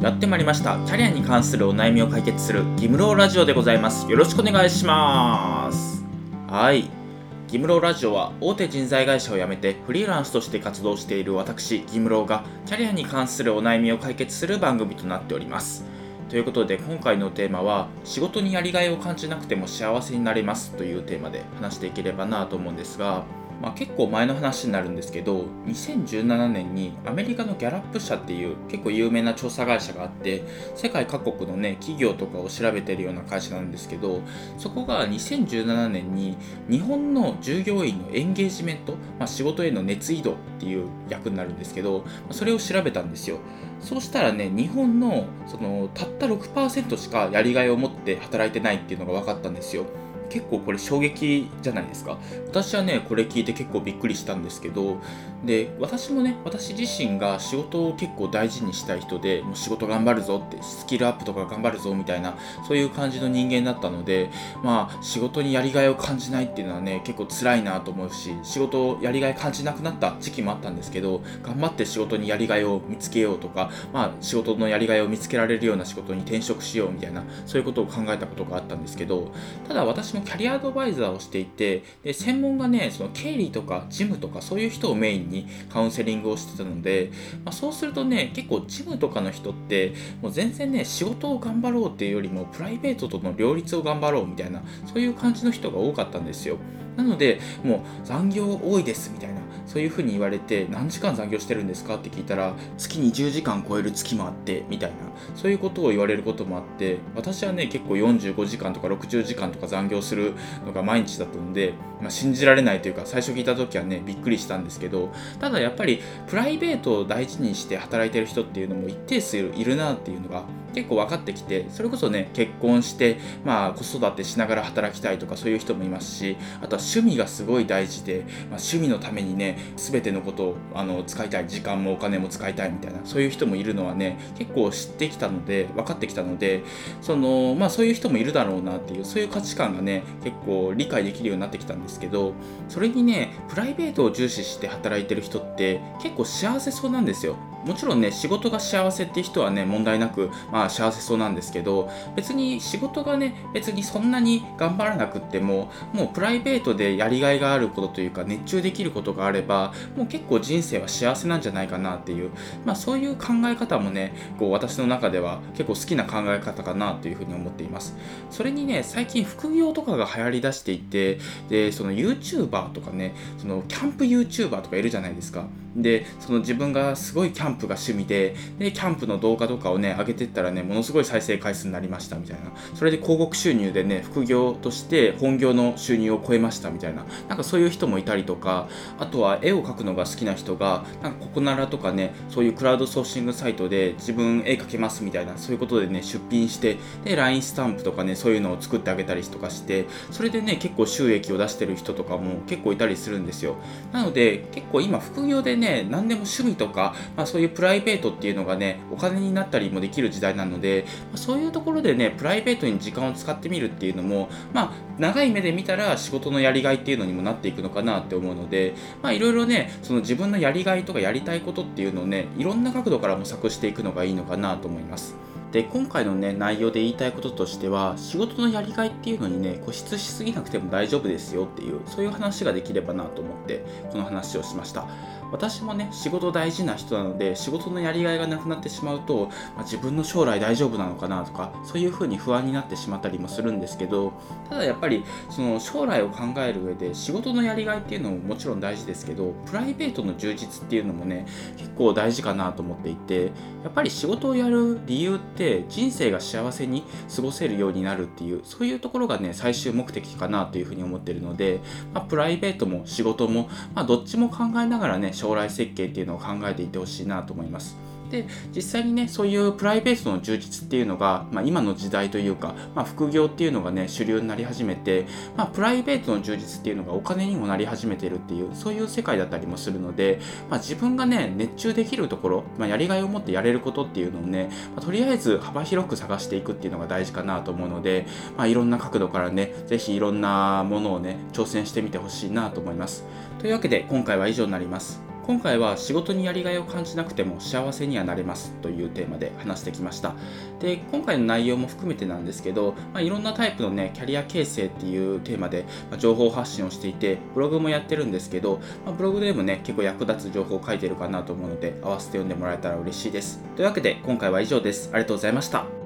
やってまいりました。キャリアに関するお悩みを解決するギムローラジオでございます。よろしくお願いします。はい。ギムローラジオは大手人材会社を辞めてフリーランスとして活動している私ギムローがキャリアに関するお悩みを解決する番組となっております。ということで今回のテーマは仕事にやりがいを感じなくても幸せになれますというテーマで話していければなと思うんですがまあ、結構前の話になるんですけど2017年にアメリカのギャラップ社っていう結構有名な調査会社があって世界各国のね企業とかを調べてるような会社なんですけどそこが2017年に日本の従業員のエンゲージメント、まあ、仕事への熱意度っていう役になるんですけどそれを調べたんですよ。そうしたらね日本のそのたった6%しかやりがいを持って働いてないっていうのが分かったんですよ。結構これ衝撃じゃないですか。私はねこれ聞いて結構びっくりしたんですけどで私もね私自身が仕事を結構大事にしたい人でもう仕事頑張るぞってスキルアップとか頑張るぞみたいなそういう感じの人間だったのでまあ仕事にやりがいを感じないっていうのはね結構辛いなと思うし仕事をやりがい感じなくなった時期もあったんですけど頑張って仕事にやりがいを見つけようとかまあ仕事のやりがいを見つけられるような仕事に転職しようみたいなそういうことを考えたことがあったんですけどただ私ものキャリアアドバイザーをしていてで専門がねその経理とか事務とかそういう人をメインにカウンセリングをしてたので、まあ、そうするとね結構事務とかの人ってもう全然ね仕事を頑張ろうっていうよりもプライベートとの両立を頑張ろうみたいなそういう感じの人が多かったんですよ。なのでもう残業多いですみたいなそういうふうに言われて何時間残業してるんですかって聞いたら月に10時間超える月もあってみたいなそういうことを言われることもあって私はね結構45時間とか60時間とか残業するのが毎日だったので、まあ、信じられないというか最初聞いた時はねびっくりしたんですけどただやっぱりプライベートを大事にして働いてる人っていうのも一定数いるなっていうのが結構分かってきてそれこそね結婚してまあ子育てしながら働きたいとかそういう人もいますしあとは趣味がすごい大事で、まあ、趣味のためにね全てのことをあの使いたい時間もお金も使いたいみたいなそういう人もいるのはね結構知ってきたので分かってきたのでそのまあそういう人もいるだろうなっていうそういう価値観がね結構理解できるようになってきたんですけどそれにねプライベートを重視して働いてる人って結構幸せそうなんですよ。もちろんね仕事が幸せって人はね問題なくまあ幸せそうなんですけど別に仕事がね別にそんなに頑張らなくってももうプライベートでやりがいがあることというか熱中できることがあればもう結構人生は幸せなんじゃないかなっていうまあそういう考え方もねこう私の中では結構好きな考え方かなというふうに思っています。それにね最近副業とかが流行りだしていてでその YouTuber とかねそのキャンプ YouTuber とかいるじゃないですか。でその自分がすごいキャンプが趣味ででキャンプの動画とかをね上げてったらねものすごい再生回数になりましたみたいな。それで広告収入でね副業として本業の収入を超えましたみたいな。なんかそういう人もいたりとかあとは絵を描くのが好きな人がなんかココナラとかねそういうクラウドソーシングサイトで自分絵描けますみたいなそういうことでね出品してで LINE スタンプとかねそういうのを作ってあげたりとかしてそれでね結構収益を出してる人とかも結構いたりするんですよ。なので結構今副業でねね何でも趣味とか、まあ、そういうプライベートっていうのがねお金になったりもできる時代なので、まあ、そういうところでねプライベートに時間を使ってみるっていうのもまあ長い目で見たら仕事のやりがいっていうのにもなっていくのかなって思うのでまあいろいろねその自分のやりがいとかやりたいことっていうのをねいろんな角度から模索していくのがいいのかなと思います。で今回のね内容で言いたいこととしては仕事のやりがいっていうのにね固執しすぎなくても大丈夫ですよっていうそういう話ができればなと思ってこの話をしました私もね仕事大事な人なので仕事のやりがいがなくなってしまうと、まあ、自分の将来大丈夫なのかなとかそういうふうに不安になってしまったりもするんですけどただやっぱりその将来を考える上で仕事のやりがいっていうのももちろん大事ですけどプライベートの充実っていうのもね結構大事かなと思っていてやっぱり仕事をやる理由って人生が幸せに過ごせるようになるっていうそういうところがね最終目的かなというふうに思ってるので、まあ、プライベートも仕事も、まあ、どっちも考えながらね将来設計っていうのを考えていてほしいなと思います。で実際にねそういうプライベートの充実っていうのが、まあ、今の時代というか、まあ、副業っていうのがね主流になり始めて、まあ、プライベートの充実っていうのがお金にもなり始めてるっていうそういう世界だったりもするので、まあ、自分がね熱中できるところ、ま、やりがいを持ってやれることっていうのをね、ま、とりあえず幅広く探していくっていうのが大事かなと思うので、まあ、いろんな角度からね是非いろんなものをね挑戦してみてほしいなと思いますというわけで今回は以上になります今回は仕事にやりがいを感じなくても幸せにはなれますというテーマで話してきました。で今回の内容も含めてなんですけど、まあ、いろんなタイプのねキャリア形成っていうテーマで、ま情報発信をしていてブログもやってるんですけど、まあ、ブログでもね結構役立つ情報を書いてるかなと思うので合わせて読んでもらえたら嬉しいです。というわけで今回は以上です。ありがとうございました。